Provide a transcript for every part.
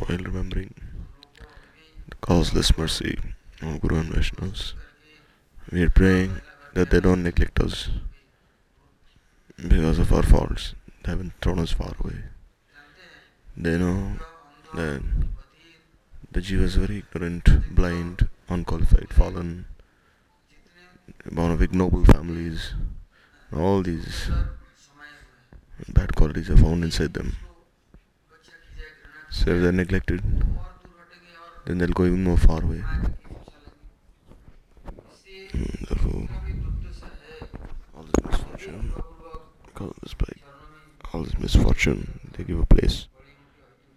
while remembering the causeless mercy of Guru and Vaishnavas. We are praying that they don't neglect us because of our faults. They haven't thrown us far away. They know that the jiva is very ignorant, blind, unqualified, fallen, born of ignoble families. All these bad qualities are found inside them. So if they're neglected, then they'll go even more far away. Mm, Therefore, all this misfortune, all this misfortune, they give a place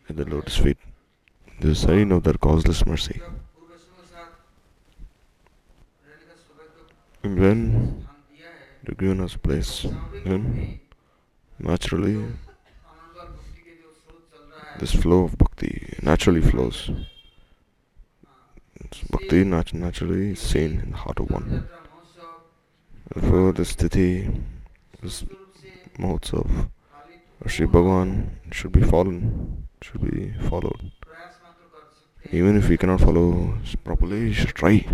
at the lotus feet. The sign of their causeless mercy. And when they're given us place, then naturally this flow of bhakti naturally flows. Bhakti nat- naturally is seen in the heart of one. Therefore, this Tithi, this Mahotsav, Sri Bhagavan should be followed, should be followed. Even if we cannot follow properly, you should try.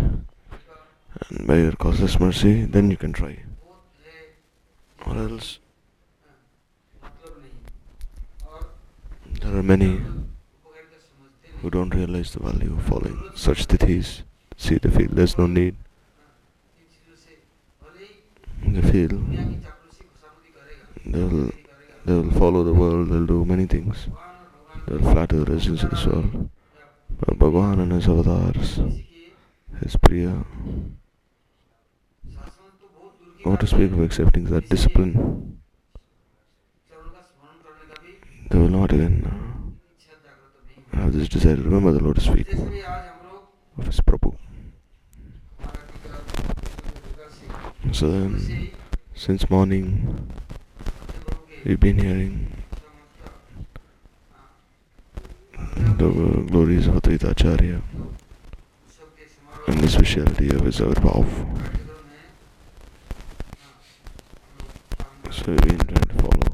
And by your causeless mercy, then you can try. Or else, there are many who don't realize the value of following such tithis. See, they feel there's no need. They feel they'll they'll follow the world. They'll do many things. They'll flatter the residents of this world. But Bhagavan and his avatars, his Priya, what to speak of accepting that discipline, they will not even have this desire to remember the lotus feet of his Prabhu. So then, since morning, we've been hearing the glories of Advaita Acharya and the speciality of his Avirbhav. So we've been trying to follow.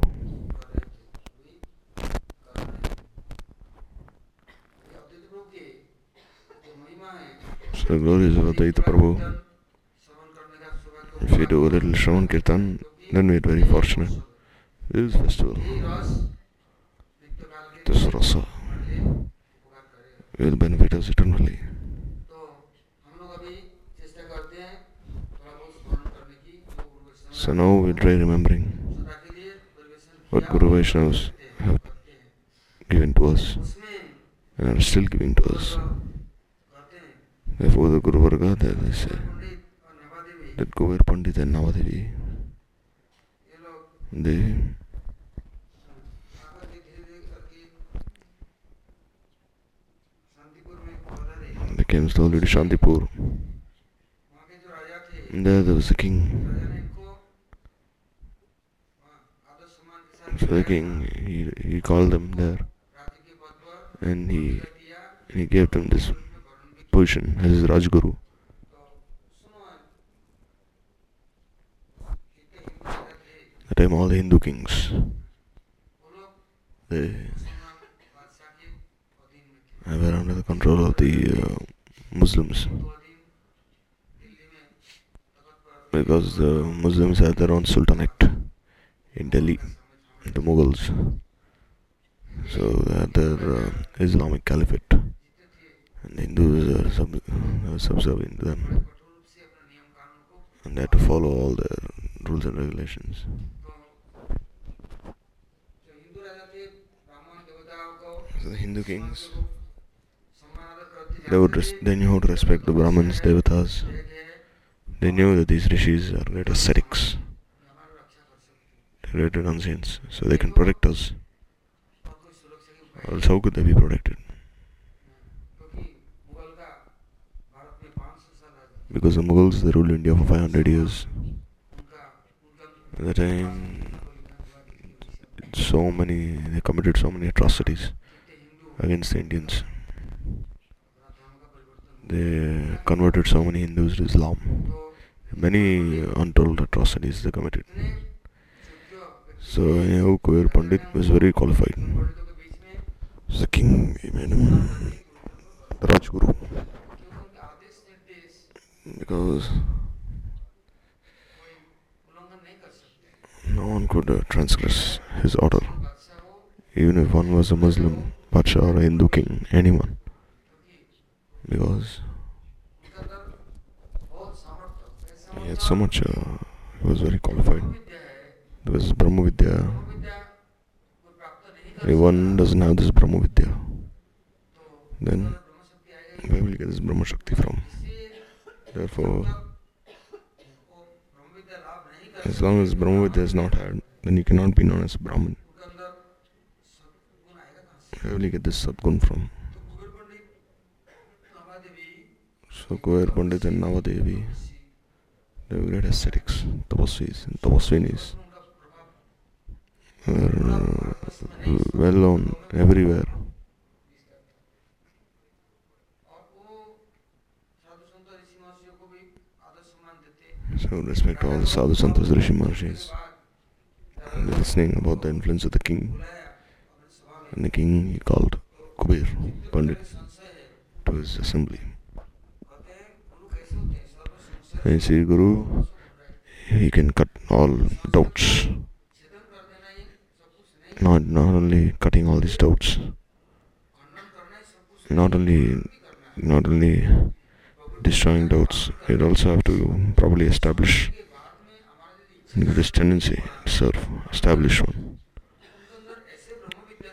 So the glories of Advaita Prabhu. If we do a little Shravan Kirtan, then we're very fortunate. This festival, this rasa, will benefit us eternally. So now we try remembering what Guru Vaishnavas have given to us and are still giving to us. Therefore, the Guru Varga, there they say that Kuber Pandit and Navadevi, they they came slowly to Shantipur. There, there was a king. So the king, he, he called them there. And he he gave them this position as his Rajguru. That time all the Hindu kings, they were under the control of the uh, Muslims because the Muslims had their own sultanate in Delhi, the Mughals. So they had their uh, Islamic caliphate, and Hindus are sub- uh, subservient to them, and they had to follow all the rules and regulations. So the Hindu kings, they would res- they knew how to respect the Brahmins, Devatas. They knew that these rishis are great ascetics, great renunciants, so they can protect us. Else how could they be protected? because the Mughals they ruled India for 500 years. At the time, so many they committed so many atrocities against the Indians. They converted so many Hindus to Islam. Many untold atrocities they committed. So anyhow, Kuber Pandit was very qualified. So the king he made him Rajguru. Because. No one could uh, transgress his order, even if one was a Muslim Pacha or a Hindu king, anyone. Because he had so much, uh, he was very qualified. There was Brahmavidya. Everyone doesn't have this Brahmavidya. Then where will you get this Brahma Shakti from? Therefore, as long as Brahmavidya is not had, then you cannot be known as brahman. Where will you get this Satgun from? So Kuber Pandit and Navadevi, they were great ascetics, tapasvis and tapasvinis. Were well known everywhere. So respect all the sadhu santas, rishi maharshis. Listening about the influence of the king. And the king he called Kuber Pandit to his assembly. And see, Guru, he can cut all doubts. Not, not only cutting all these doubts, not only, not only destroying doubts you'd also have to probably establish this tendency self establish one.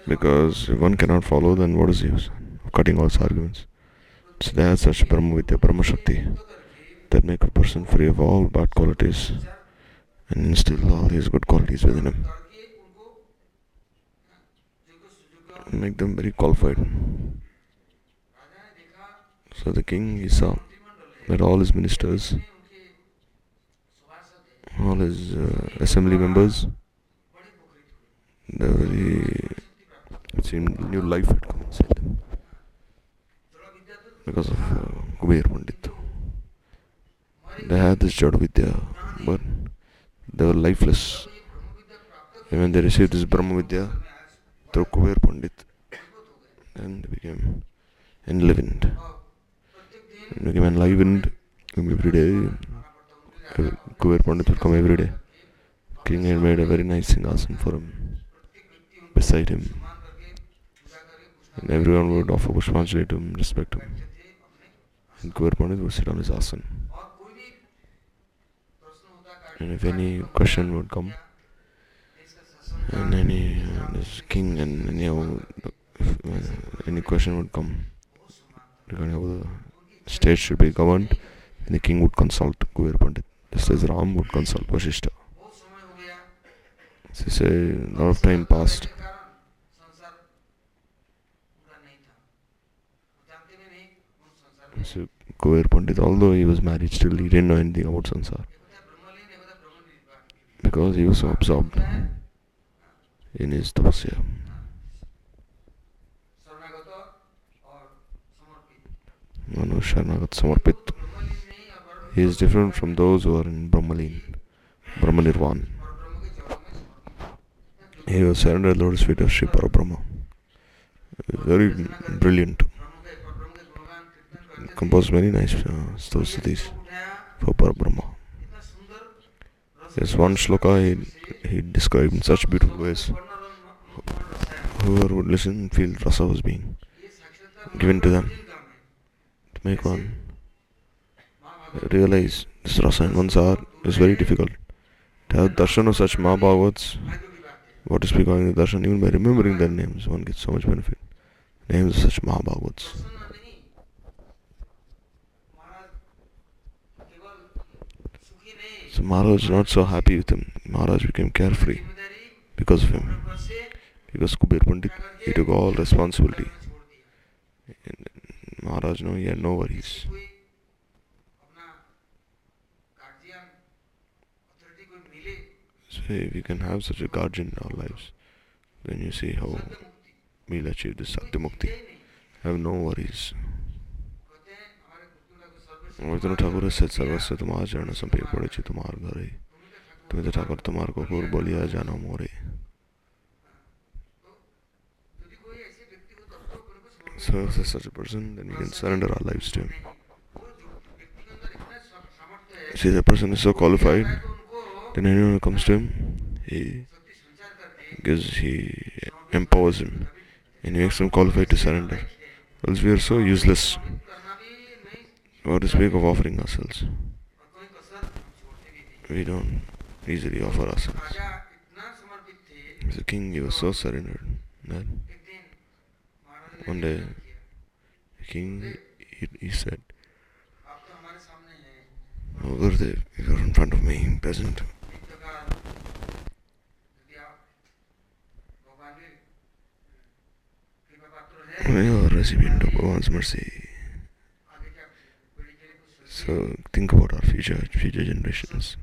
Because if one cannot follow then what is the use of cutting all arguments? So there such brahma vidya brahma shakti that make a person free of all bad qualities and instill all these good qualities within him. Make them very qualified. So the king he saw that all his ministers, all his uh, assembly members, they very, it seemed new life had come inside them because of uh, Pandit. They had this Jadavidya, but they were lifeless. And when they received this Brahmavidya through Kuber Pandit, and they became enlivened. Okay, man, live and every day. Kuber Pandit will come every day. King had made a very nice singhasan for him, beside him. And everyone would offer Pushpanjali to him, respect him. And Kuber Pandit would sit on his. And if any question would come, and any uh, this king and any, uh, any question would come regarding all the State should be governed, and the king would consult Kuber Pandit, just as Ram would consult Vasishta. She said, a lot of time passed. So Kuber Pandit, although he was married, still he didn't know anything about Sansar because he was so absorbed in his tapasya. Manusharnagat Samarpit. He is different from those who are in Brahmalin, Brahmanirvan. He will He was Lord's feet of Sri Parabrahma. Very brilliant. Composed many nice uh, for Parabrahma. There's one shloka he, he described in such beautiful ways. Whoever would listen, feel rasa was being given to them make one realize this rasa and one's heart is very difficult. To have darshan of such Mahabhagavats, what is becoming the darshan, even by remembering their names, one gets so much benefit. Names of such Mahabhagavats. So Maharaj is not so happy with him. Maharaj became carefree because of him. Because Kuber Pandit, he took all responsibility. And Maharaj no ये no worries So if you can have such a guardian in our lives, then you see how we'll achieve this Mukti. Have no worries. Vishnu Thakur से सर्वस्व तुम्हारा चरण संपे पड़े तुम्हार घरे तुम्हें Thakur तुम्हार Kukur बोलिया Jana more serves as such a person, then we can surrender our lives to him. See, the person is so qualified, then anyone who comes to him, he gives, he empowers him, and he makes him qualified to surrender. Else we are so useless. What is big of offering ourselves? We don't easily offer ourselves. The king, he was so surrendered that on the king, he, he said, Oh you are in front of me, present. We are recipient of Bhagavan's mercy. So think about our future, future generations.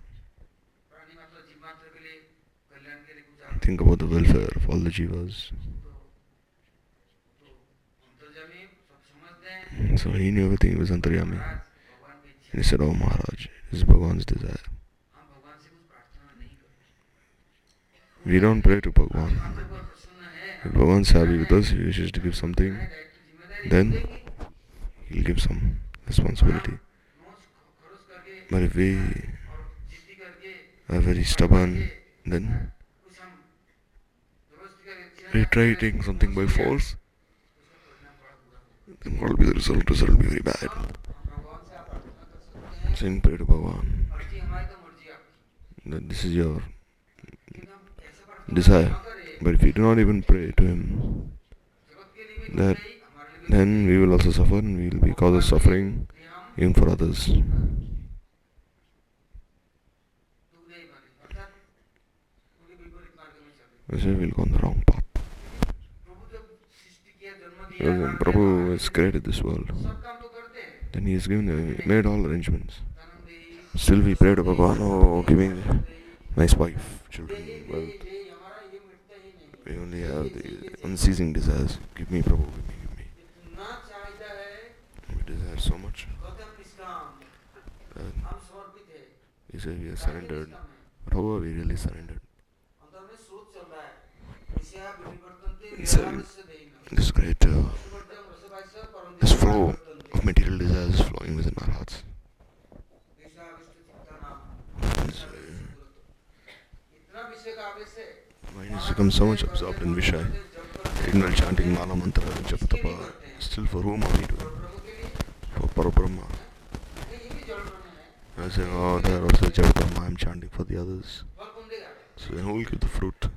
Think about the welfare of all the jivas. So he knew everything, he was Antaryami. And he said, Oh Maharaj, this is Bhagwan's desire. We don't pray to Bhagwan. If Bhagwan's happy with us, he wishes to give something, then he'll give some responsibility. But if we are very stubborn, then we try taking something by force, what will be the result? Result will be very bad. Sing pray to Bhagavan that this is your desire. But if you do not even pray to Him, that then we will also suffer and we will be cause of suffering even for others. We will go on the wrong path. Prabhu has created this world. Then he has given, the, made all arrangements. Still we pray to Bhagavan, oh, give me nice wife, children, wealth. We only have the unceasing desires. Give me Prabhu, give me, give me. We desire so much. And we say we are surrendered. But how are we really surrendered? So, this great uh, this flow of material desires flowing within our hearts. Mind has become so much absorbed in Vishay, even while chanting Mala Mantra and still for whom are we doing? For Parabrahma. I say, oh, there also Japatama, I am chanting for the others. So then who will give the fruit?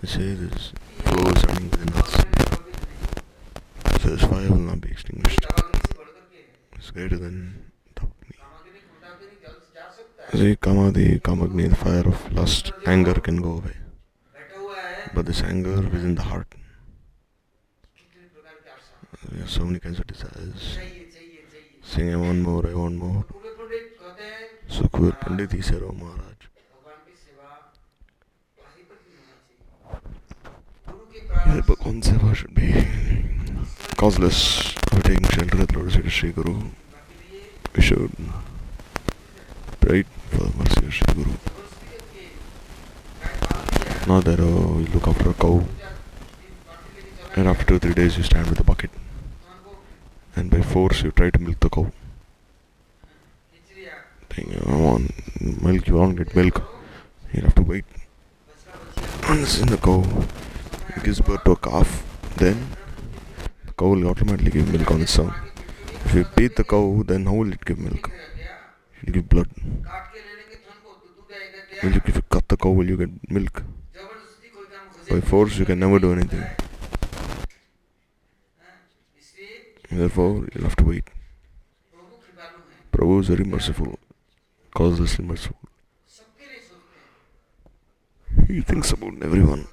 Let's say this flows running with nuts. So this fire will not be extinguished. It's greater than Tapni. See, Kama, the Kamagni, the fire of lust, anger can go away. But this anger within the heart. There are so many kinds of desires. Saying, I want more, I want more. Sukhvir Pandit, he oh, Maharaj. Yeah, the book on Seva should be causeless for taking shelter at Lord Sri Guru. We should pray for the mercy of Sri Guru. Now that uh, you look after a cow, and after two three days you stand with a bucket, and by force you try to milk the cow. Think, I want milk, you won't get milk. You have to wait. Once in the cow gives birth to a calf, then the cow will automatically give milk on its own. If you beat the cow, then how will it give milk? It will give blood. Will you, if you cut the cow, will you get milk? By force, you can never do anything. Therefore, you'll have to wait. Prabhu is very merciful, causelessly merciful. He thinks about everyone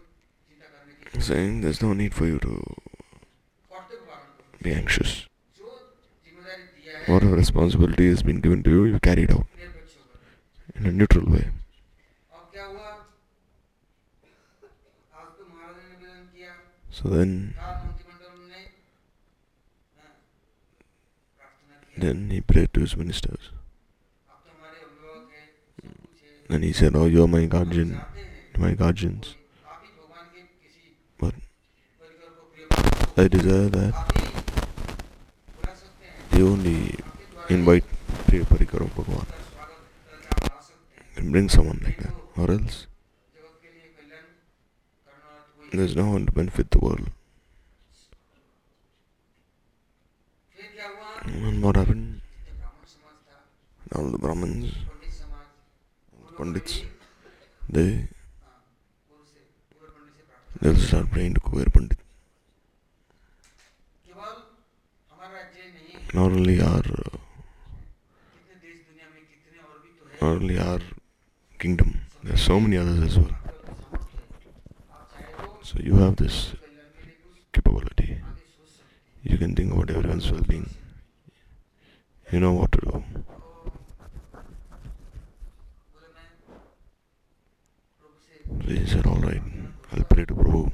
saying there's no need for you to be anxious. Whatever responsibility has been given to you, you carry it out in a neutral way. So then, then he prayed to his ministers. And he said, Oh, you are my guardian, my guardians. I desire that the only invite Priya Parikar of Bhagwan and bring someone like that, or else there is no one to benefit the world. And what happened? All the Brahmins, the Pandits, they they'll start praying to Kuber Pandit. not only our uh, not only our kingdom there are so many others as well. So you have this capability. You can think about everyone's well-being. You know what to do. So he said all right i'll pray to prabhu.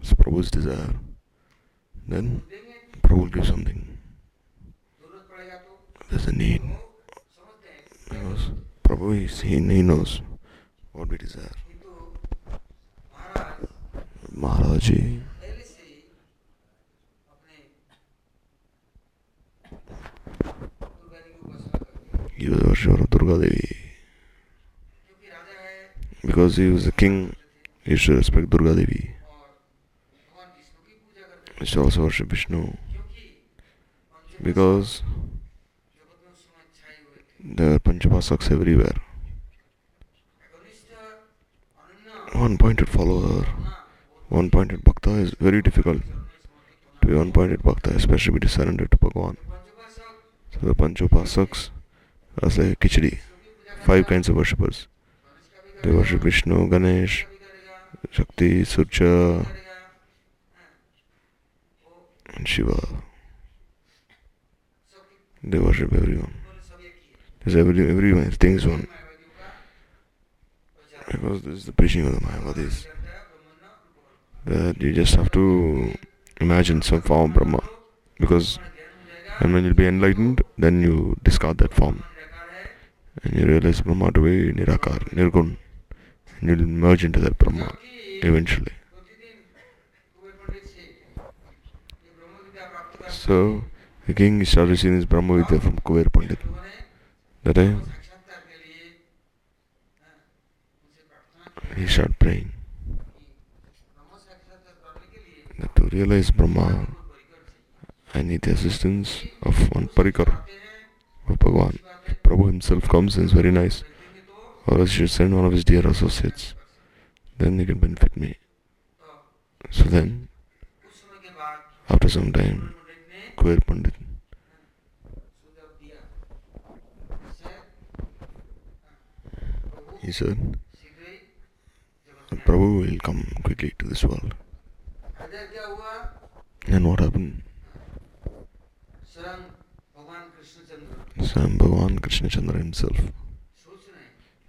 It's prabhu's desire. Then prabhu will give something there's a need. Because probably he, he knows what we desire. Maharaji. He was worshipper of Durga Devi. Because he was a king, he should respect Durga Devi. He should also worship Vishnu. Because there are Panchapasaks everywhere. एकनिष्ठ अनन्य One pointed follower, होना one pointed bhakta is very difficult. चरण में समर्पित To होना be one pointed bhakta, especially be surrendered to Bhagavan. पंचोपासक So the Panchapasaks are like Kichdi, Vishnu की पूजा five करेगा, kinds of worshippers. Ganesh का भी They करेगा, worship Vishnu, Ganesh, का भी करेगा, Shakti, Surcha, करेगा, हाँ, वो and Shiva. सबकी They worship everyone. Because every, everything is one. Because this is the preaching of the Mayavadis. That you just have to imagine some form of Brahma. Because and when you'll be enlightened, then you discard that form. And you realize Brahma to be Nirakar, Nirgun. And you'll merge into that Brahma eventually. So, the king started seeing his Brahma Vidya from Kuber Pandit that he started praying. That to realize Brahma, I need the assistance of one Parikar, of Bhagwan. Prabhu himself comes and is very nice, or else should send one of his dear associates, then they can benefit me. So then, after some time, Kuber Pandit he said, Prabhu will come quickly to this world. And what happened? Sam Bhagavan Krishnachandra himself,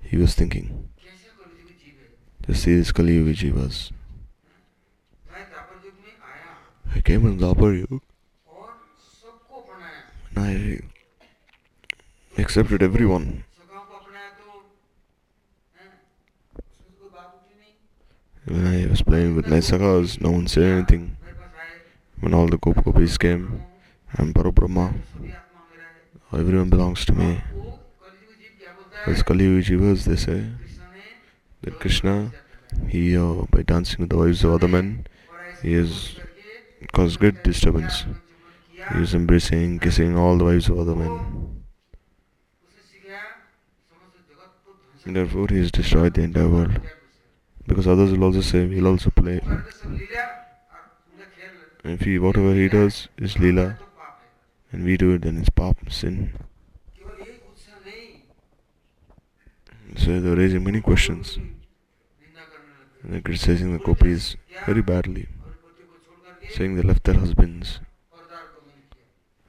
he was thinking, just see this Kali Yuga Jivas. I came in the Dvapara Yuga and I accepted everyone. When I was playing with Netsakals, no one said anything. When all the Goop copies came, I'm Parabrahma. Everyone belongs to me. As Kali Jivas, they say that Krishna, he uh, by dancing with the wives of other men, he has caused great disturbance. He is embracing, kissing all the wives of other men. Therefore, he has destroyed the entire world because others will also say he'll also play. If he whatever he does is lila, and we do it then it's pop sin. So they're raising many questions. And they're criticizing the gopis very badly saying they left their husbands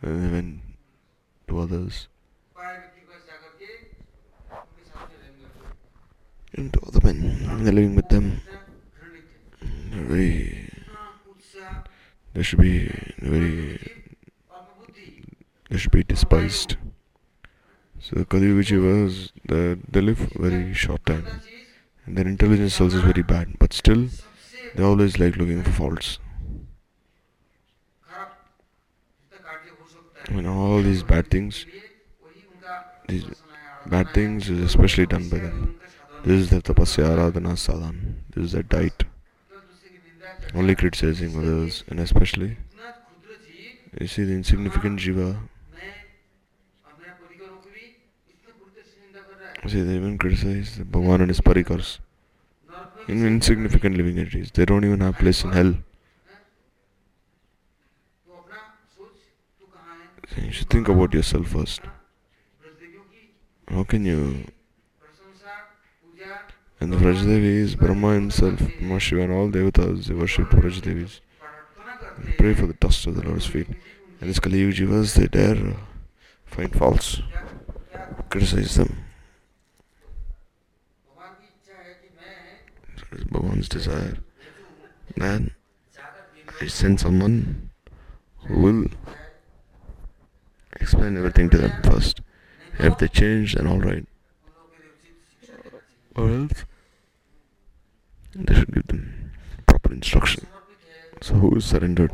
and they went to others. And all the men. They're living with them. Very, they should be very. They should be despised. So Kali was that they live very short time. And their intelligence also is very bad. But still, they always like looking for faults. When all these bad things, these bad things is especially done by them. This is the tapasya aradhana sadhan. This is the diet. Only criticizing others and especially you see the insignificant jiva. You see, they even criticize Bhagavan and his parikars. In insignificant living entities. They don't even have place in hell. You should think about yourself first. How can you and the Vrajadevi is Brahma himself, Brahma and all devatas, they worship Vrajadevis. They pray for the dust of the Lord's feet. And these Kali they dare uh, find faults, criticize them. It's Bhagavan's desire Then I send someone who will explain everything to them first. If they change, then alright or else they should give them proper instruction. So who surrendered?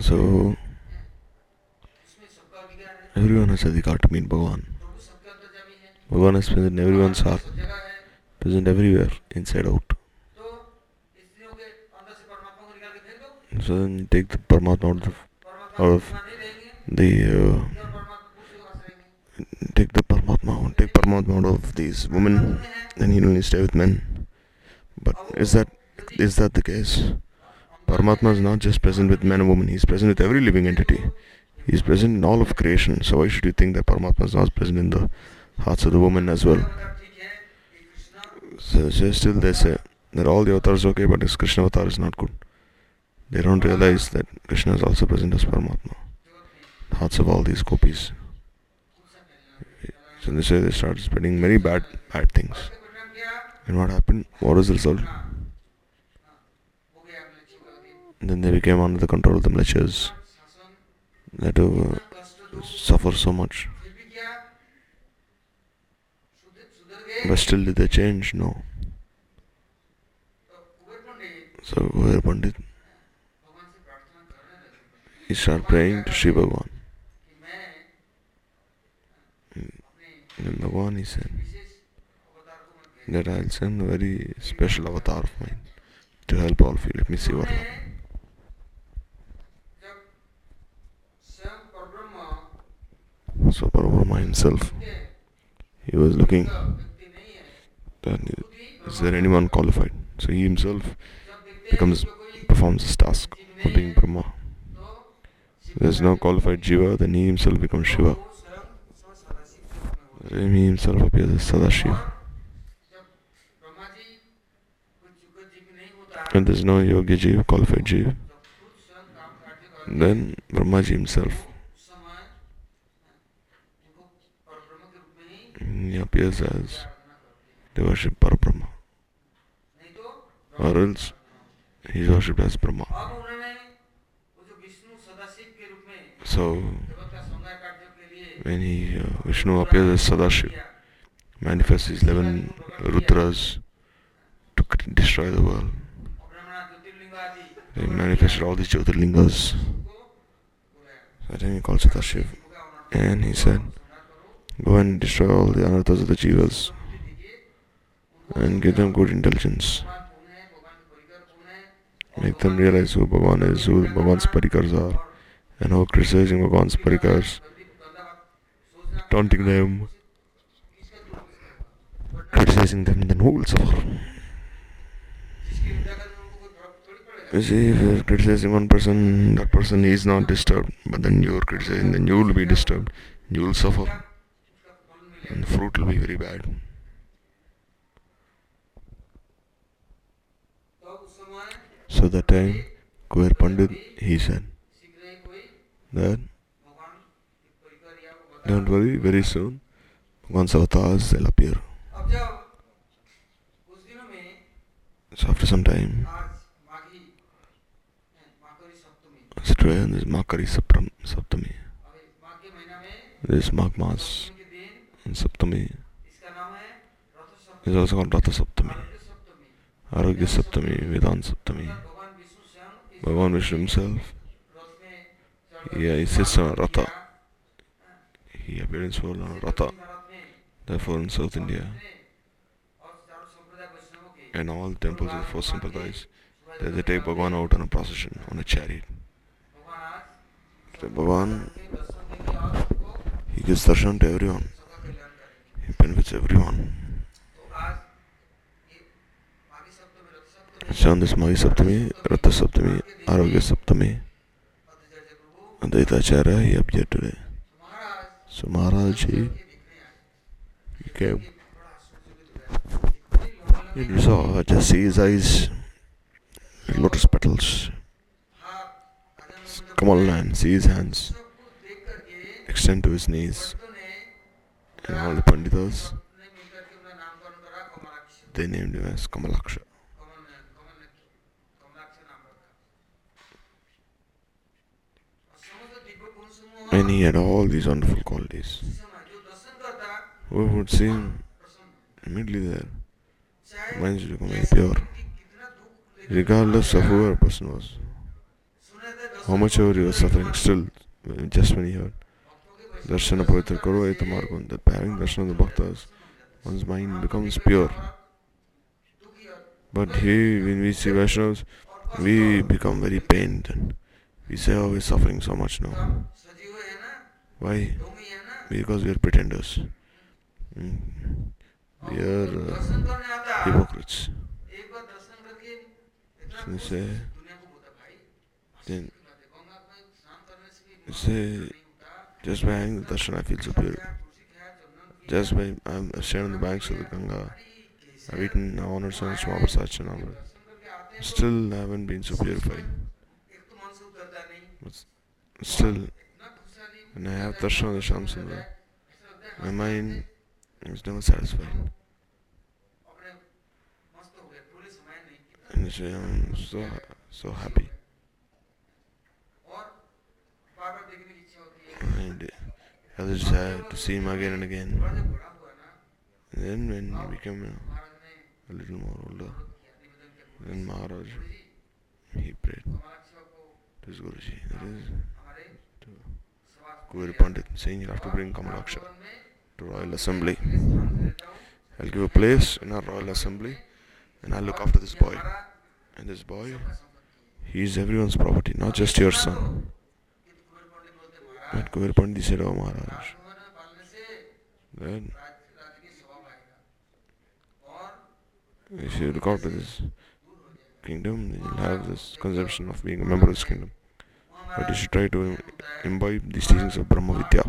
So everyone has adhikar to meet Bhagavan. Bhagavan is present in everyone's heart, present everywhere, inside out. So then you take the Paramatma out of, out of they uh, take the Paramatma, take Paramatma out of these women, then he'll only stay with men. But is that is that the case? Paramatma is not just present with men and women, he's present with every living entity. He's present in all of creation. So why should you think that Paramatma is not present in the hearts of the women as well? So, so still they say that all the avatars are okay, but this Krishna avatar is not good. They don't realize that Krishna is also present as Paramatma thoughts of all these gopis. So they say they started spreading many bad bad things. And what happened? What was the result? And then they became under the control of the mlecchas that uh, suffer so much. But still, did they change? No. So, Kuber Pandit, he started praying to Shiva Bhagavan. And the one is that I'll send very special avatar of mine to help all of you. Let me see what happens. So Parabrahma himself, he was looking that is there anyone qualified? So he himself becomes performs this task of being Brahma. There is no qualified Jiva, then he himself becomes Shiva. Himself appears as Sadashiva. When there is no Yogi Jeev, qualified Jeev, then Brahmaji himself he appears as they worship Parabrahma. Or else he's worshipped as Brahma. So when he uh, Vishnu appears as Sadashiv, manifests his eleven Rudras to destroy the world. He manifested all these Jyotirlingas. I think he called Sadashiv, and he said, "Go and destroy all the anarthas of the jivas, and give them good intelligence." Make them realize who Bhagavan is, who Bhagavan's parikars are, and how criticizing Bhagavan's parikars taunting them, criticizing them, then who will suffer? You see, if you're criticizing one person, that person is not disturbed, but then you're criticizing, then you will be disturbed, you will suffer, and the fruit will be very bad. So that time, Kuber Pandit, he said that don't worry, very soon, Bhagavan's avatars will appear. अब जब कुछ दिनों में So after some time, आज माघी हैं, माघरी सप्तमी so today on this Makari Sapram, Saptami, अभी माघ के महीना में this Magh Mas, सप्तमी के दिन and Saptami इसका नाम है रथ is Saptami also called Ratha Saptami. आरोग्य सप्तमी Arogya Saptami, Vedant Saptami. भगवान विष्णु स्वयं इस Bhagavan Vishnu himself, रथ में चढ़कर yeah, he sits on a ratha. He appeared in Soul on Ratha, therefore in South India. In all temples of four sympathize, that they take Bhagwan out on a procession, on a chariot. So Bhagwan, he gives darshan to everyone. He benefits everyone. Shandis Mahi Saptami, Ratha Saptami, Aravya Saptami, and the Itacharya he appeared today. So Maharaj he, he came and we saw just see his eyes lotus petals. Kamal hand, see his hands extend to his knees. And all the Panditas they named him as Kamalaksha. And he had all these wonderful qualities. We would see him immediately there. Mind you, become pure. Regardless of who a person was. How much ever he was suffering, still, just when he heard Darshana Pavitra Karo Etamargun, that by having Darshana of the Bhaktas, one's mind becomes pure. But here, when we see Vaishnavas, we become very pained and we say, oh, we're suffering so much now why? Because we are pretenders. Hmm. We are uh, hypocrites. Say. then say just by hanging the darshan I feel so just by um, I'm standing on the banks of the Ganga I've eaten honors and Swabasach and Amrit still I haven't been so purified but still and I have to show the Shyamsundar. My mind is never satisfied. And so I'm um, so, so happy. And I desire to see him again and again. And then when he became a, a little more older, then Maharaj, he prayed to his Guruji. That is, Kuveri Pandit, saying you have to bring Kamalaksha to Royal Assembly. I'll give a place in our Royal Assembly and I'll look after this boy. And this boy, he is everyone's property, not just your son. And Kuveri Pandit said, Oh Maharaj. Then, if you look after this kingdom, you'll have this conception of being a member of this kingdom but you should try to imbibe these teachings of Brahma Vidya.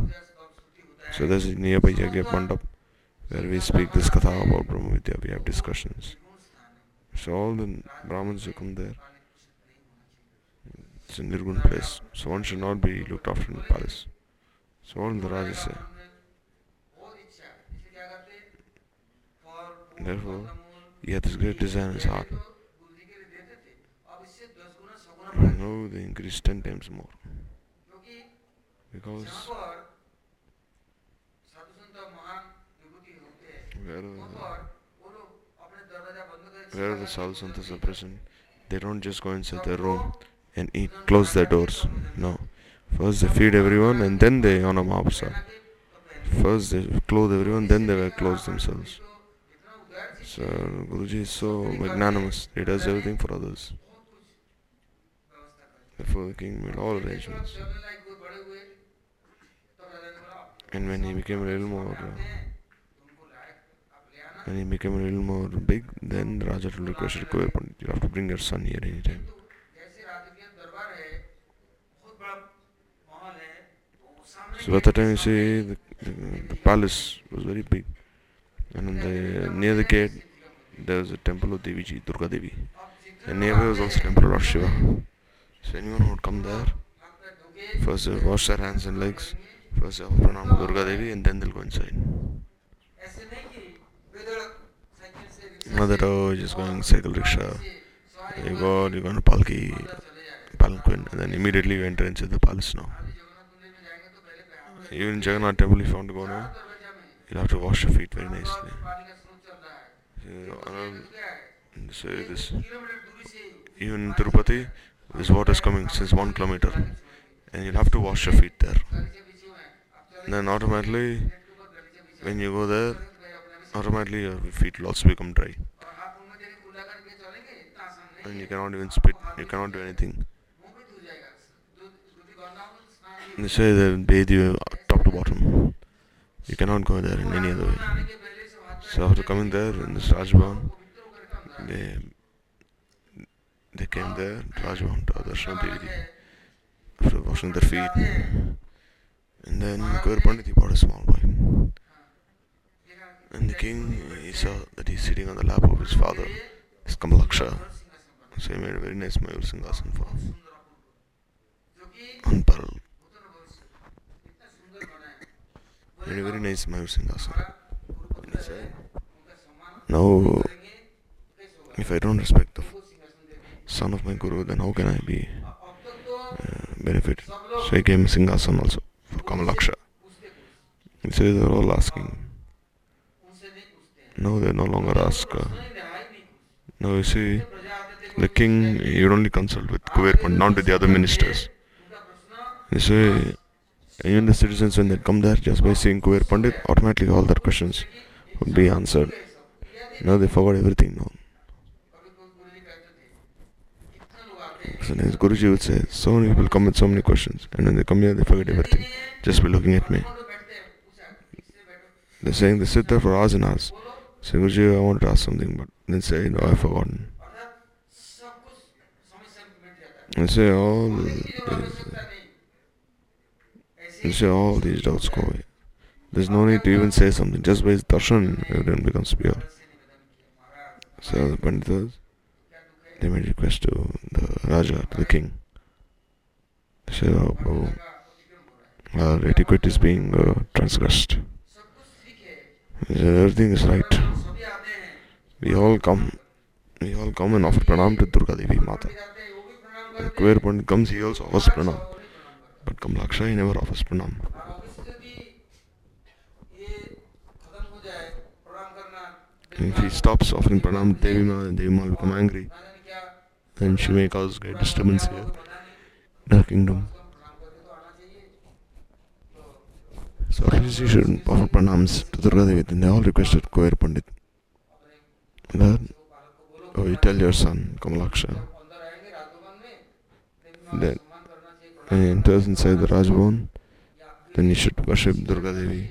So this is nearby Yagya Mandap where we speak this Katha about Brahma Vidya, we have discussions. So all the Brahmins who come there, it's a Nirgun place, so one should not be looked after in the palace. So all the Rajas say. Therefore, he had this great desire in his heart now they increase 10 times more. Because where are the, where are the sadhu are present, they don't just go inside their room and eat, close their doors. No. First they feed everyone and then they honor Mahaprasad. First they clothe everyone, then they wear clothes themselves. So Guruji is so magnanimous, he does everything for others before the king made all arrangements. And when he became a little more, when he became a little more big, then Raja told requested Kuber you have to bring your son here anytime. So at that time, you see, the, the, the palace was very big, and the, near the gate there was a temple of Devi Ji, Durga Devi, and nearby was also temple of Shiva. So anyone would come there, first they wash their hands and legs, first they offer nam Durga Devi and then they'll go inside. Mother row just going cycle rickshaw. You go, you go to Palki, Palanquin, and then immediately you enter into the palace now. Even in Jagannath temple, if you want to go now, you'll have to wash your feet very nicely. So, um, so uh, this, even in Tirupati, this water is coming since 1 kilometer and you'll have to wash your feet there. Then automatically when you go there, automatically your feet will also become dry. And you cannot even spit, you cannot do anything. They say they bathe you top to bottom. You cannot go there in any other way. So after coming there in this Rajbhavan, they they came there, Rajvanta, Darshana Devi, after washing their feet. And then Kuber Panditi brought a small boy. And the king, he saw that he's sitting on the lap of his father, his Kamalaksha. So he made a very nice Mayur Singhasan for him. On pearl. Made a very nice Mayur Singhasan. And he said, Now, if I don't respect the son of my guru, then how can I be uh, benefited? So he gave him Singhasan also for Kamalaksha. So they were all asking. No, they no longer ask. Uh, now you see, the king, he would only consult with Kuber Pandit, not with the other ministers. You see, even the citizens, when they come there, just by seeing Kuber Pandit, automatically all their questions would be answered. Now they forgot everything now. So Guruji would say, so many people come with so many questions, and when they come here, they forget everything just by looking at me. They're saying they sit there for hours and hours. Say, Guruji, I want to ask something, but then say, no, I've forgotten. And say, all these, say, all these doubts go away. There's no need to even say something. Just by his darshan, everyone becomes pure. So the they made a request to the Raja, to the king. They said, oh, oh our etiquette is being uh, transgressed. Said, Everything is right. We all come, we all come and offer pranam to Durga Devi Mata. The Kuber Pandit comes, he also offers pranam. But Kamalaksha, he never offers pranam. If he stops offering pranam, Devi Mata, Devi Mata will become angry. And she may cause great disturbance here in her kingdom. So please, you should offer pranams to Durga Devi. Then they all requested Kuber Pandit. That, oh, you tell your son, Kamalaksha. That when he enters inside the Rajbhavan, then you should worship Durga Devi.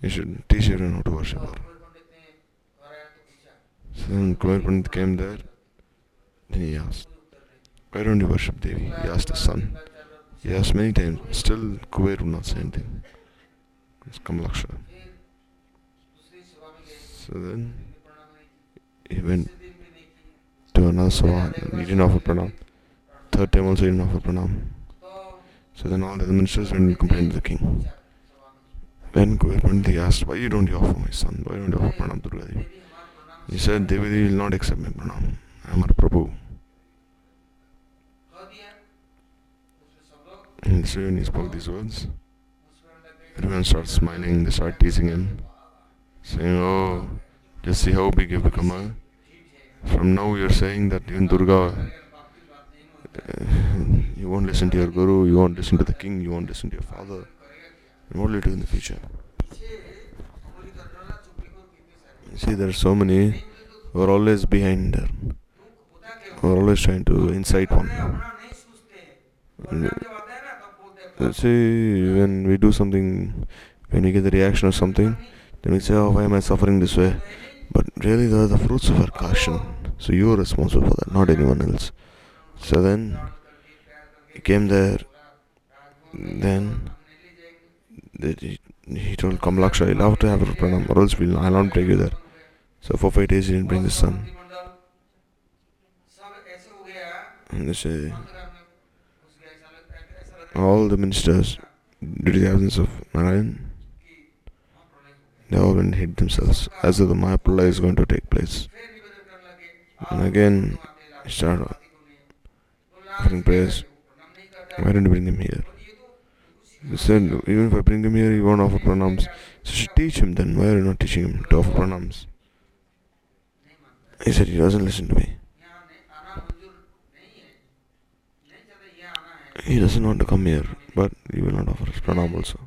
You should teach everyone how to worship her. So then Kuber Pandit came there. And he asked, Why don't you worship Devi? He asked his son. He asked many times. Still, Kuber would not say anything. It's Kamalaksha. So then he went to another Sabha. He didn't offer pranam. Third time also he didn't offer pranam. So then all the ministers went and complained to the king. Then Kuber He asked, Why you don't you offer my son? Why don't you offer pranam to Devi?" He said, Devi will not accept my pranam. I am her Prabhu. And soon he spoke these words. Everyone started smiling, they started teasing him, saying, Oh, just see how big you've become. Huh? From now you're saying that even Durga, uh, you won't listen to your guru, you won't listen to the king, you won't listen to your father. And what will you do in the future? You see, there are so many who are always behind her, who are always trying to incite one let's say when we do something when we get the reaction or something then we say oh why am i suffering this way but really those are the fruits of our caution so you are responsible for that not anyone else so then he came there then he, he told Kamalaksha, you'll have to have Rupanam or else we'll, I'll not take you there. So for five days he didn't bring the son. And they say, all the ministers due to the absence of Narayan, they all went hid themselves as if the Mahapala is going to take place. And again, started offering prayers. Why don't you bring him here? He said, even if I bring him here, he won't offer pranams. So teach him then. Why are you not teaching him to offer pranams? He said, he doesn't listen to me. He doesn't want to come here, but he will not offer his pranam also.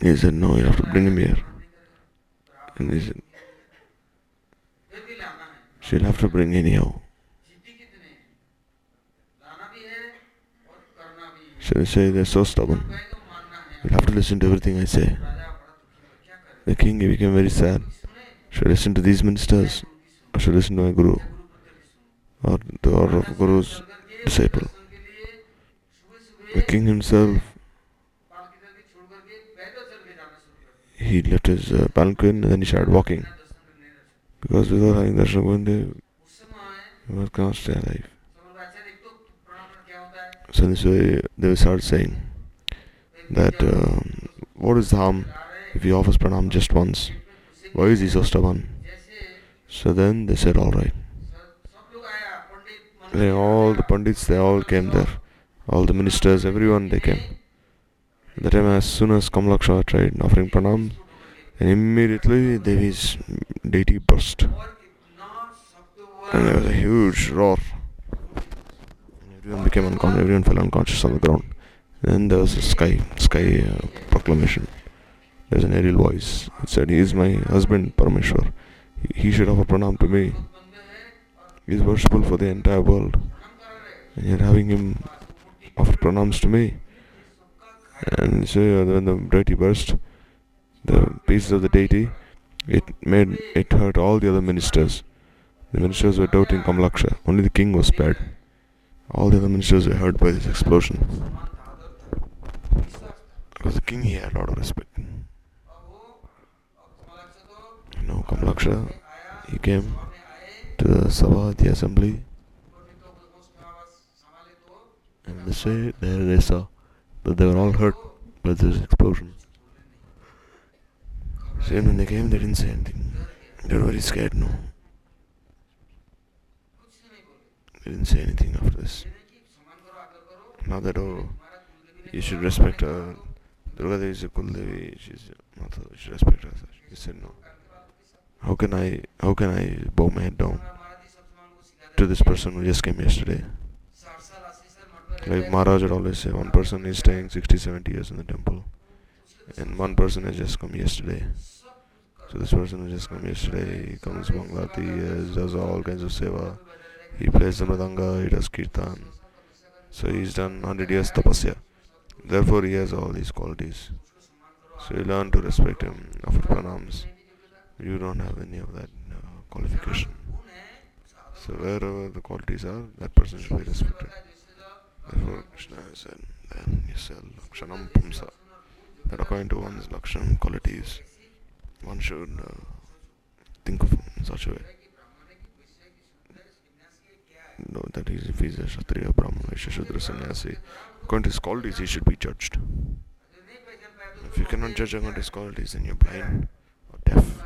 He said, No, you have to bring him here. And he said, She'll have to bring anyhow. So I say they're so stubborn? You'll have to listen to everything I say. The king became very sad. Should I listen to these ministers or should I listen to my guru? or the order of Guru's disciple. The king himself, he left his uh, palanquin and then he started walking. Because without having Darshan Govinda, he was cannot stay alive. So this way they started saying that uh, what is the harm if he offers pranam just once? Why is he so stubborn? So then they said, alright. They all the pandits, they all came there. All the ministers, everyone, they came. At the time, as soon as Kamalaksha tried offering pranam, and immediately Devi's deity burst, and there was a huge roar. Everyone became unconscious. Everyone fell unconscious on the ground. Then there was a sky, sky uh, proclamation. There's an aerial voice. It said, "He is my husband, Parameshwar. He, he should offer pranam to me." is worshipful for the entire world. And yet having him offer pronounced to me. And so uh, when the deity burst, the pieces of the deity, it made it hurt all the other ministers. The ministers were doubting Kamalaksha. Only the king was spared. All the other ministers were hurt by this explosion. Because the king he had a lot of respect. You know, Kamalaksha, he came to uh, Sabha, the assembly, and they say there they saw that they were all hurt by this explosion. Same when they came, they didn't say anything. They were very scared, no. They didn't say anything after this. Now that, oh, you should respect her. Durga Devi is a Kul she's a Mata, you should respect her. They said no. How can I how can I bow my head down to this person who just came yesterday? Like Maharaj would always say, one person is staying 60, 70 years in the temple, and one person has just come yesterday. So this person who just come yesterday, he comes Banglati, he does all kinds of seva. He plays the mridanga, he does kirtan. So he's done 100 years tapasya. Therefore he has all these qualities. So you learn to respect him, offer pranams you don't have any of that uh, qualification. So wherever the qualities are that person should be respected. Therefore krishna has said then yasal lakshanam pumsa. That according to one's lakshanam qualities one should uh, think of in such a way. No, that is if he's a Kshatriya, Brahman, Shudra, Sannyasi, according to his qualities, he should be judged. If you cannot judge according to his qualities, then you're blind or deaf.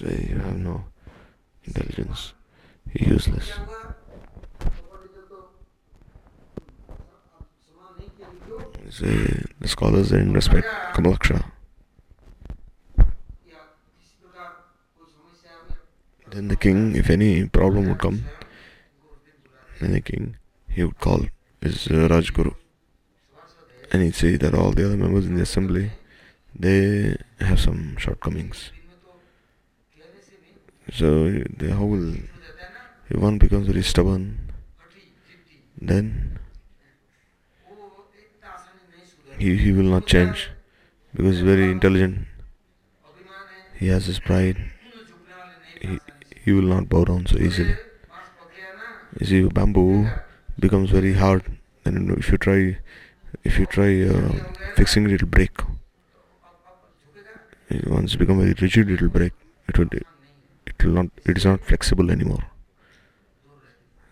You have no intelligence. Useless. So the scholars didn't respect Kamalaksha. Then the king, if any problem would come, then the king, he would call his uh, Rajguru. And he'd say that all the other members in the assembly, they have some shortcomings. So the whole, if one becomes very stubborn, then he, he will not change because he's very intelligent. He has his pride. He, he will not bow down so easily. You see, bamboo becomes very hard, and if you try, if you try uh, fixing it, it'll break. Once it become very rigid, it'll break. It will, it will not. It is not flexible anymore.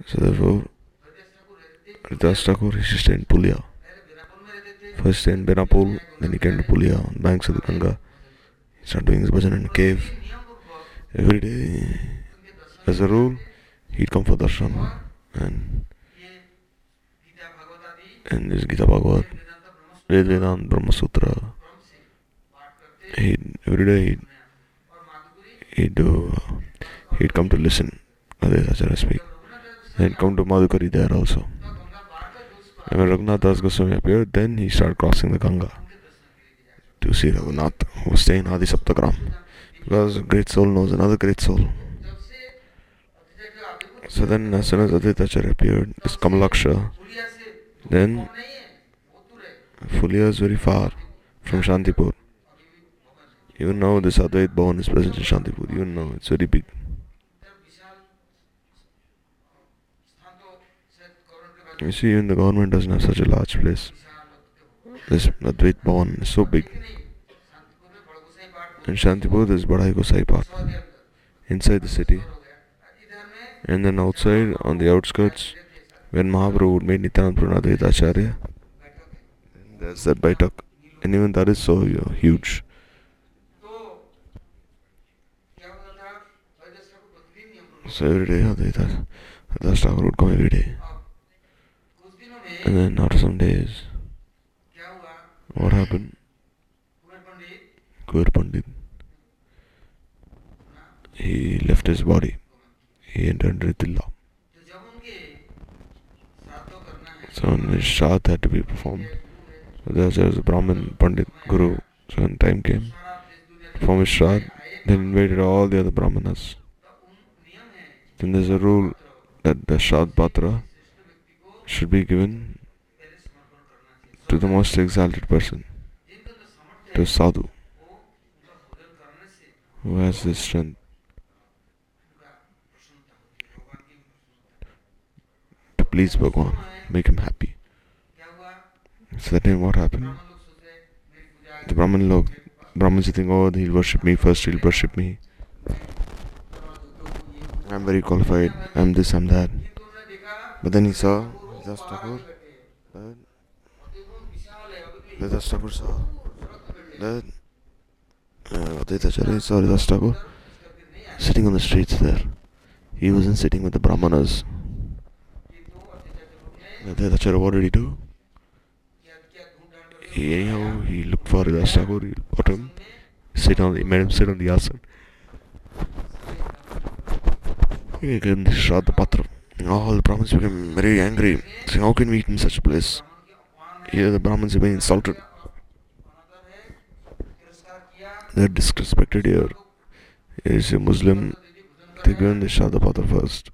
So therefore, Haridas Thakur he in Fulia. First in Benapol, then he came to Fulia on banks of the Ganga. He started doing his bhajan in a cave. Every day, as a rule, he'd come for darshan and and this Gita Bhagavad, Ved Vedant, Brahma Sutra, he'd every day he'd, he'd, he'd come to listen Radhe Acharya speak. Then come to Madhukari there also. And when Raghunath Das Goswami appeared, then he started crossing the Ganga to see Raghunath, who was staying in Adi Saptagram. Because a great soul knows another great soul. So then, as soon as Aditachar appeared, this Kamalaksha, then Fulia is very far from Shantipur. You know this Advait Bhavan is present in Shantipur. You know it's very big. You see, even the government doesn't have such a large place. This Advait Bhavan is so big. In Shantipur, there's Badai Gosai Path. Inside the city. And then outside, on the outskirts, when Mahaprabhu would meet Nityanand Pranadvait Acharya, there's that Baitak. And even that is so you know, huge. So every day, that's, that's Tower would come every day. And then after some days, what happened? Kuber Pandit. He left his body. He entered Ritillah. So his shraddha had to be performed. So there was a Brahmin, Pandit, Guru. So when time came, from his shraddha, then invited all the other Brahmanas. Then there's a rule that the Shad Batra should be given to the most exalted person, to Sadhu, who has the strength to please Bhagwan, make him happy. So that what happened? The Brahman log, Brahmins think, oh, he'll worship me, first he'll worship me. I'm very qualified, I'm this, I'm that. But then he saw Haridas Thakur that Haridas Thakur saw that Advaitacharya uh, saw Haridas Thakur sitting on the streets there. He wasn't sitting with the Brahmanas. Advaitacharya, what did he do? He, anyhow, he looked for Haridas Thakur, he got him, sit on, he made him sit on the asana talking against Shadapatra. All the Brahmins became very angry, saying, How can we eat in such a place? Here the Brahmins have been insulted. They're disrespected here. Here is a Muslim, they given the Shadapatra first.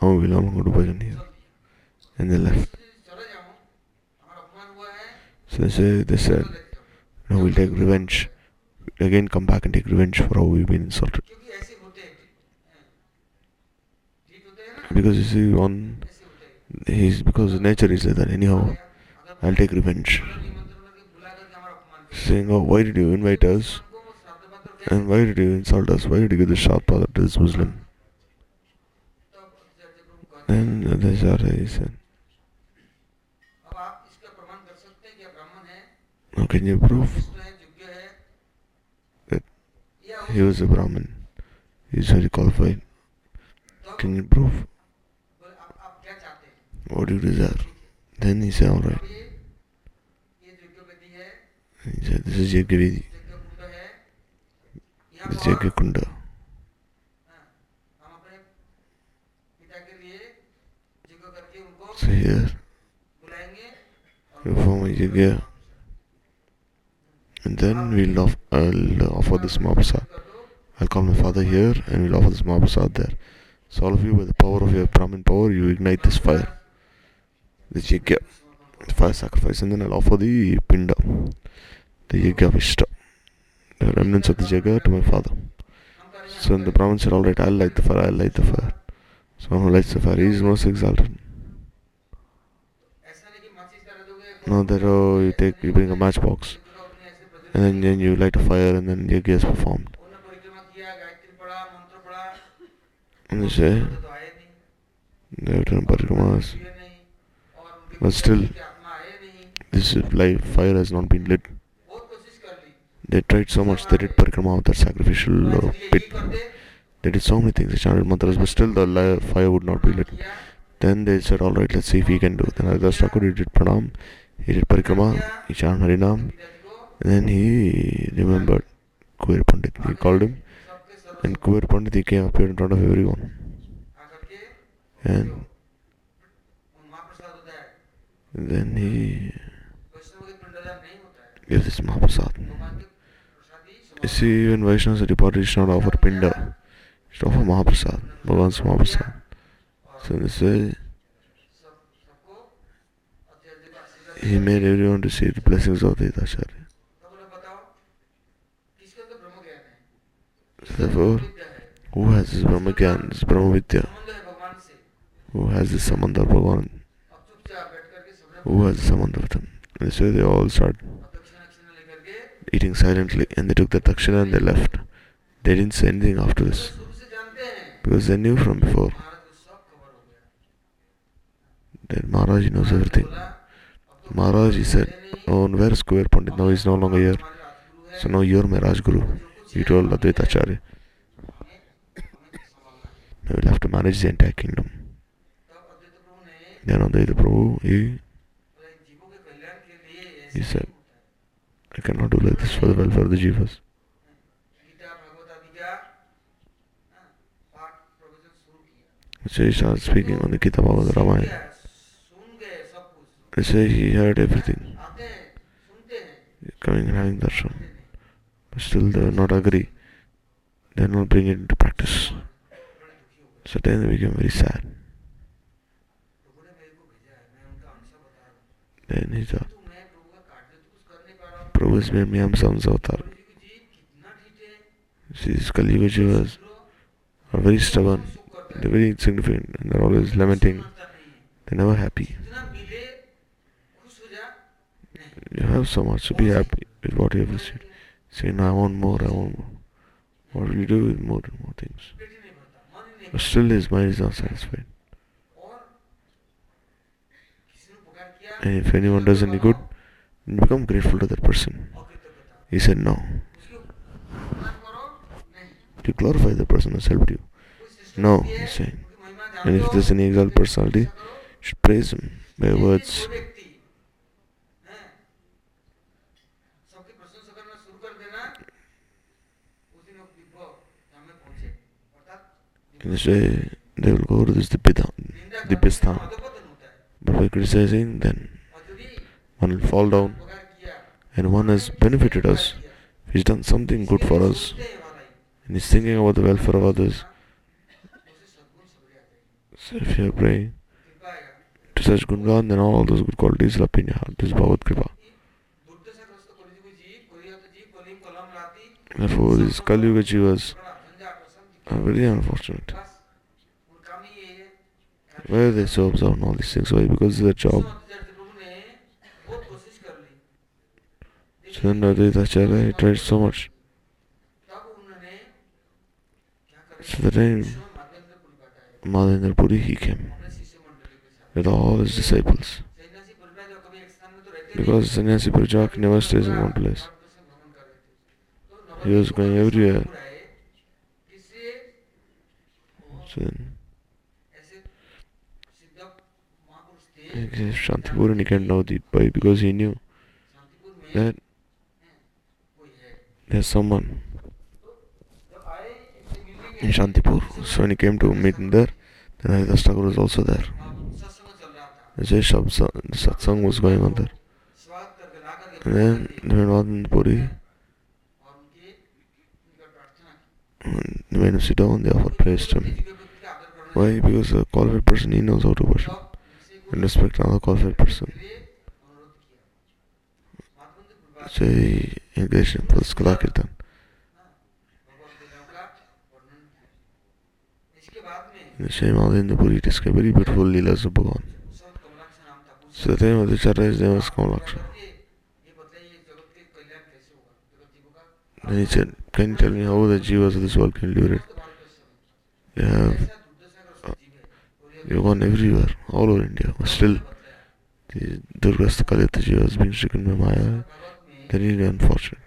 Now we'll all go to bhajan here. And they left. So they, say, they said, Now we'll take revenge. Again, come back and take revenge for how we've been insulted. because you see one he's because nature is like that anyhow i'll take revenge. Saying oh why did you invite us? And why did you insult us? Why did you give the sharp other to this muslim? And the Zara said how can you prove that he was a brahmin? He's very qualified. Can you prove what do you desire? Then he said, alright. He said, this is Yajnavidhi. This is Yajnakunda. So here, you form a. And then we'll off, I'll offer this Mahaprasad. I'll call my father here and we'll offer this Mahaprasad there. So all of you, by the power of your Brahmin power, you ignite this fire. ఇది yajna first sacrifice and then offer the pinda the yajna విష్ట remnants of the Jagar to my father. So the Brahmin said, Alright, I'll light the fire, I'll light the fire. So one who lights the fire, he is most exalted. Now that oh, you take, you bring a matchbox, and then, then you light a fire, and then Yajna is performed. And they say, they have done parikramas. But still, this fire has not been lit. They tried so much, they did parikrama of that sacrificial uh, pit. They did so many things, they chanted mantras, but still the fire would not be lit. Then they said, Alright, let's see if he can do. Then Haridas Thakur, he did pranam, he did parikrama, he chanted harinam. And then he remembered Kuber Pandit. He called him, and Kuber Pandit he came appeared in front of everyone. And then he gives this mahaprasad. You see, even Vaishnavas are departed, he should not offer Pinda, he should offer Mahaprasad, Bhagavan's Mahaprasad. So, this way, he made everyone receive the blessings of the Hitacharya. Therefore, who has this Brahma Gyan, this Brahma Vidya? Who has this Samandar Bhagavan? who was the them. And so they all started eating silently and they took the Takshila and they left. They didn't say anything after this because they knew from before that Maharaj knows everything. Maharaj, said, Oh, where is Kuber Pandit? Now he's no longer here. So now you're my Rajguru. He told Advaita Acharya. You will have to manage the entire kingdom. Then Advaita Prabhu, he he said, I cannot do like this for the welfare of the jivas. So he started speaking on the Gita Bhagavad Ramayana. He say he heard everything. Coming and having darshan. But still they will not agree. They will not bring it into practice. So then they became very sad. Then he thought, ठीक है See, these Kali Yuga jivas are very stubborn. सुख करता है They're very insignificant and they're always lamenting. समझता नहीं है They're never happy. जितना मिले खुश हो जा नहीं You have so much to be happy with what you have received. Say, no, I want more, I want more. What will you do with more and more things? पेट ही नहीं भरता मन ही नहीं But still his mind is not satisfied. और किसी ने पुकार किया And if anyone does any good, and become grateful to that person. He said, No. To glorify the person has helped you. No, he said. And if there's any exalted personality, you should praise him by words. In this way, they will go to this Dibbidha, Dibbistha. But by criticizing, then one will fall down and one has benefited us. He's done something good for us. And he's thinking about the welfare of others. So if you are praying to such Gungan then all those good qualities will in your heart. This is Bhagavad Kripa. Therefore these Kali Yuga Jivas are very unfortunate. Where they so observe all these things? Why? Because it's their job. Sunday Tachara, he tried so much. So the time Madhavendra Puri, he came with all his disciples. Because Sannyasi Prajak never stays in one place. He was going everywhere. So Sadguru came to Shantipur and he can to Deepai because he knew that there's someone जब आए इनसे मिलने in के Shantipur. So when he came to meet him there, then Haridas Thakur was also there. वहाँ सत्संग चल रहा था The Jai Shab the satsang was going on there. स्वागत करके ला करके And then when Madhendra Puri और उनके उनका प्रार्थना की when when he sit down, they offered praise to him. किसी के व्यक्ति का आदर करना Why? Because a qualified person, he knows how to worship तब उनसे कुछ and respect another qualified person. के लिए अनुरोध किया महात्मा ने So he engaged him for this Kala Kirtan. भगवान लीलाओं का वर्णन किया इसके बाद में In the same Madhendra Puri described very beautiful Leelas of Bhagavan. सब कमलाक्ष नाम था पूछ So the time of the Acharya's name was Kamalaksha. ये बताइए जगत के कल्याण कैसे होगा जगत जीवों का Then he said, Can you tell me how the jivas of this world can live it? तो भारत कैसे होगा They have ऐसा दुर्दशाग्रस्त जीव है और ये they've gone everywhere, all over India, but still बतलाया the Durgasta Kalita jivas being stricken by Maya, That is unfortunate.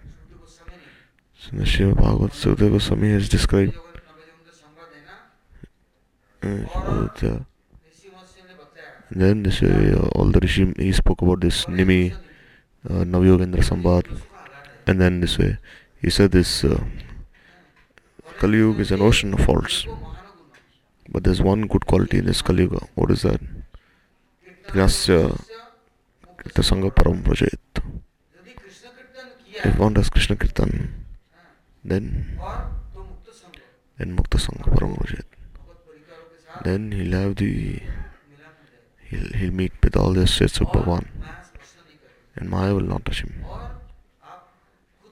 So the Shiva Bhagavat Sukhdeva Goswami has described uh, then this, uh, all the Rishi he spoke about this Nimi, uh, Navyogendra Sambhat, and then this way he said this uh, Kali Yuga is an ocean of faults, but there's one good quality in this Kali Yuga. What is that? Yasya Sangha Param Prajayat if one does Krishna Kirtan, then then Mukta Sangha Paramurjit. Then he'll have the he'll, he'll meet with all the saints of Bhagavan and Maya will not touch him.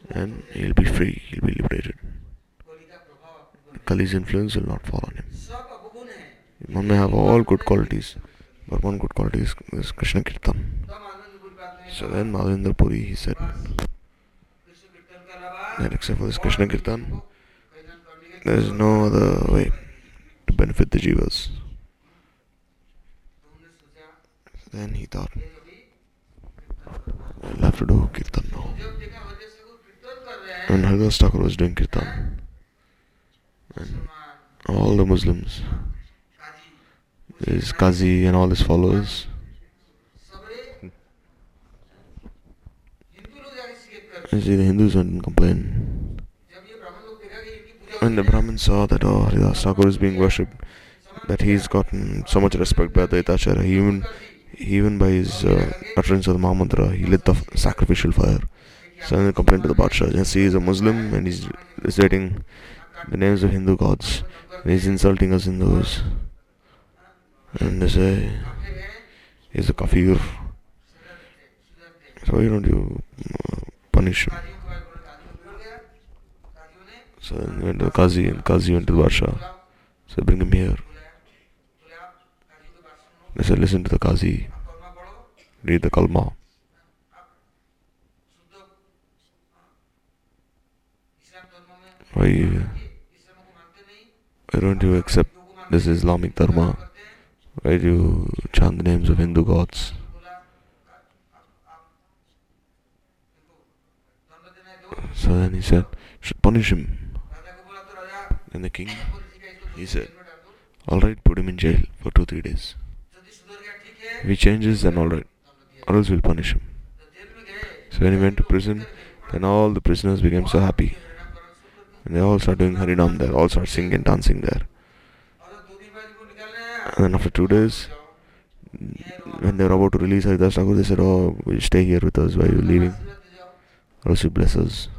And he'll be free, he'll be liberated. Kali's influence will not fall on him. One may have all good qualities, but one good quality is, is Krishna Kirtan. So then Madhavendra Puri he said and except for this Krishna Kirtan, there is no other way to benefit the jivas. Then he thought, I'll have to do Kirtan now. And Haridas Thakur was doing Kirtan. And all the Muslims, his Qazi and all his followers, And see, the Hindus went and complained. When the Brahmin saw that, oh, Haridas Thakur is being worshipped, that he's gotten so much respect by the Itacharya, he even, even by his uh, utterance of the Mahamantra, he lit the sacrificial fire. So they complained to the Badshah. Yes, he is a Muslim and he's reciting the names of Hindu gods. he's insulting us Hindus. And they say, he's a kafir. So why don't you uh, punishment. So then he went to Qazi and Qazi went to Badshah. So bring him here. They said, listen to the Qazi. Read the Kalma. Why, why don't you accept this Islamic Dharma? Why do you chant the names of Hindu gods? So then he said, should punish him. And the king, he said, alright, put him in jail for two, three days. If he changes, then alright, or else we'll punish him. So when he went to prison, then all the prisoners became so happy. And they all start doing Harinam there, all start singing and dancing there. And then after two days, when they were about to release Haridas Thakur, they said, Oh, will stay here with us while you're leaving? Or else you bless us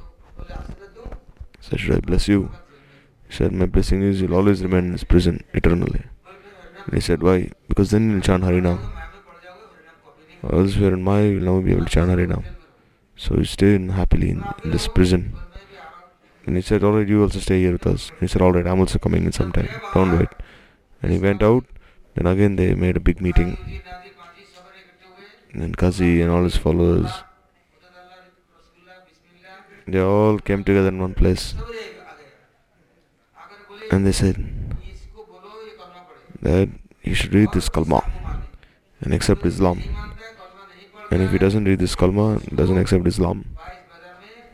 said, should I bless you? He said, my blessing is you'll always remain in this prison eternally. And he said, why? Because then you'll chant Harinam. Or else if you're in Maya, you'll never be able to chant Harinam. So you stay in happily in, in this prison. And he said, alright, you also stay here with us. And he said, alright, I'm also coming in sometime. Don't wait. And he went out. Then again they made a big meeting. And then Qazi and all his followers, they all came together in one place. And they said that he should read this Kalma and accept Islam. And if he doesn't read this Kalma, doesn't accept Islam,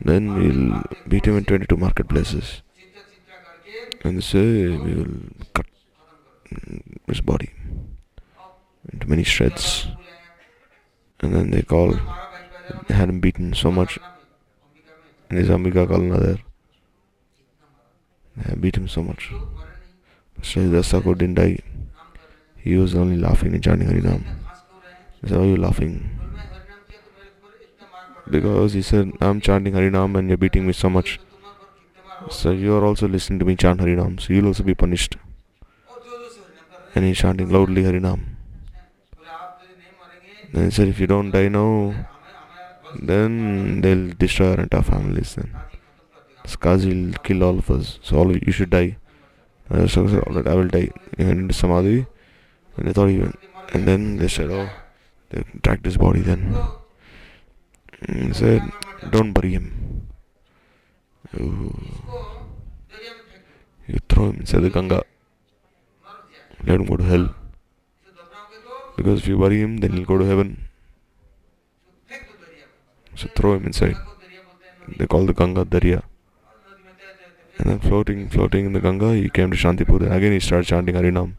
then we'll beat him in 22 marketplaces. And they say we will cut his body into many shreds. And then they call, had him beaten so much in his Ambika Kalna there. They beat him so much. But Haridas Thakur didn't die. He was only laughing and chanting Harinam. They said, why are you laughing? Because he said, I'm chanting Harinam and you're beating me so much. So you are also listening to me chant Harinam, so you'll also be punished. And he's chanting loudly Harinam. Then he said, if you don't die now, then they'll destroy our entire families then. This Qazi will kill all of us, so all of you should die. And so said, alright, I will die. Into Samadhi, and they thought he went. And then they said, oh, they dragged his body then. Mm, and he said, don't bury him. You, you throw him inside the Ganga. Let him go to hell. Because if you bury him, then he'll go to heaven. So throw him inside. They call the Ganga Darya. And then floating, floating in the Ganga, he came to Shantipur. And again he started chanting Harinam.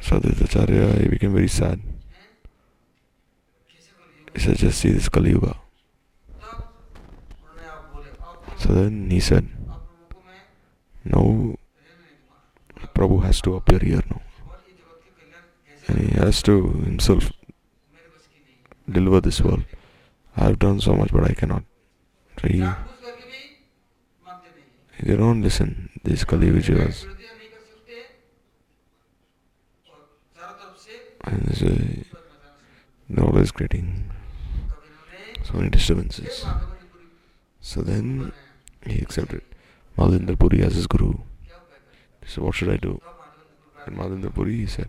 Sadhitacharya, he became very sad. He said, just see this Kali Yuga. So then he said, now Prabhu has to appear here now. And he has to himself deliver this world. I have done so much, but I cannot. Really. They don't listen, these Kali Vijayas. And this is they're creating so many disturbances. So then, he accepted Madhavendra Puri as his guru. He said, What should I do? And Madhavendra Puri, he said,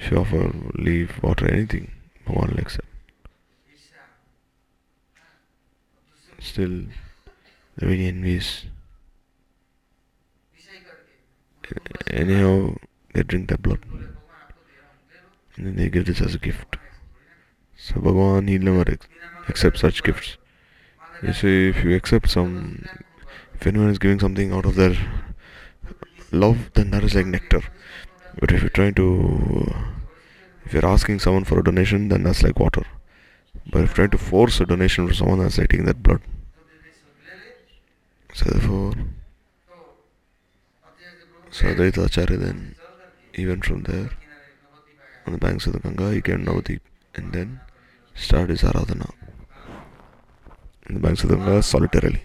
if leaf, water, anything, one will accept. Still, the very envious. Anyhow, they drink their blood and then they give this as a gift. So Bhagavan, he never accepts such gifts. You see, if you accept some, if anyone is giving something out of their love, then that is like nectar. But if you're trying to, if you're asking someone for a donation, then that's like water. But if trying to force a donation from someone, that's like taking that blood. So therefore, so Advaita Acharya then, he went from there on the banks of the Ganga, he came to Navadip and then started his Aradhana. On the banks of the Ganga, solitarily,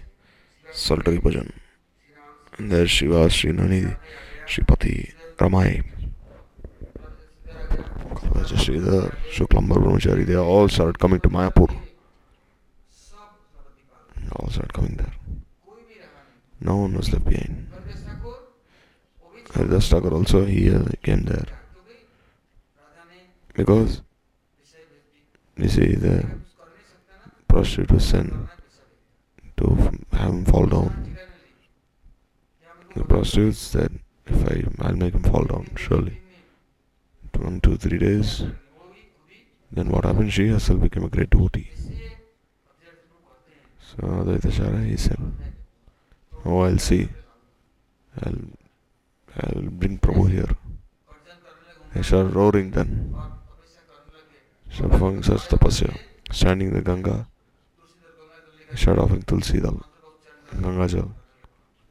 solitary bhajan. And there Shiva, Srinani, Sripati, Ramai, Kalavaja Sridhar, Shuklambar Brahmachari, they all started coming to Mayapur. All started coming there. No one was left behind. Haridas Thakur also he uh, came there because you see the prostitute was sent to have him fall down. The prostitute said, if I, I'll make him fall down, surely. One, two, three days. Then what happened? She herself became a great devotee. So Advaita Acharya, he said, Oh, I'll see. I'll, I'll bring Prabhu here. They started roaring then. Started performing such tapasya. Standing in the Ganga, they started offering Tulsi Dal, Ganga Jal.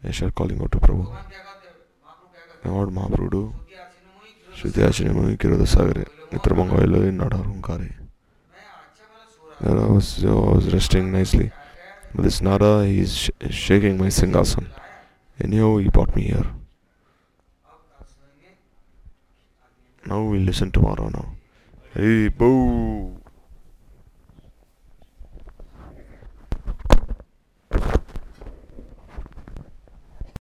They started calling out to Prabhu. Now what Mahaprabhu do? I was, resting nicely. But this Nara, is shaking my Singhasan. Anyhow, he brought me here. Now we'll listen tomorrow now. Hey, boo!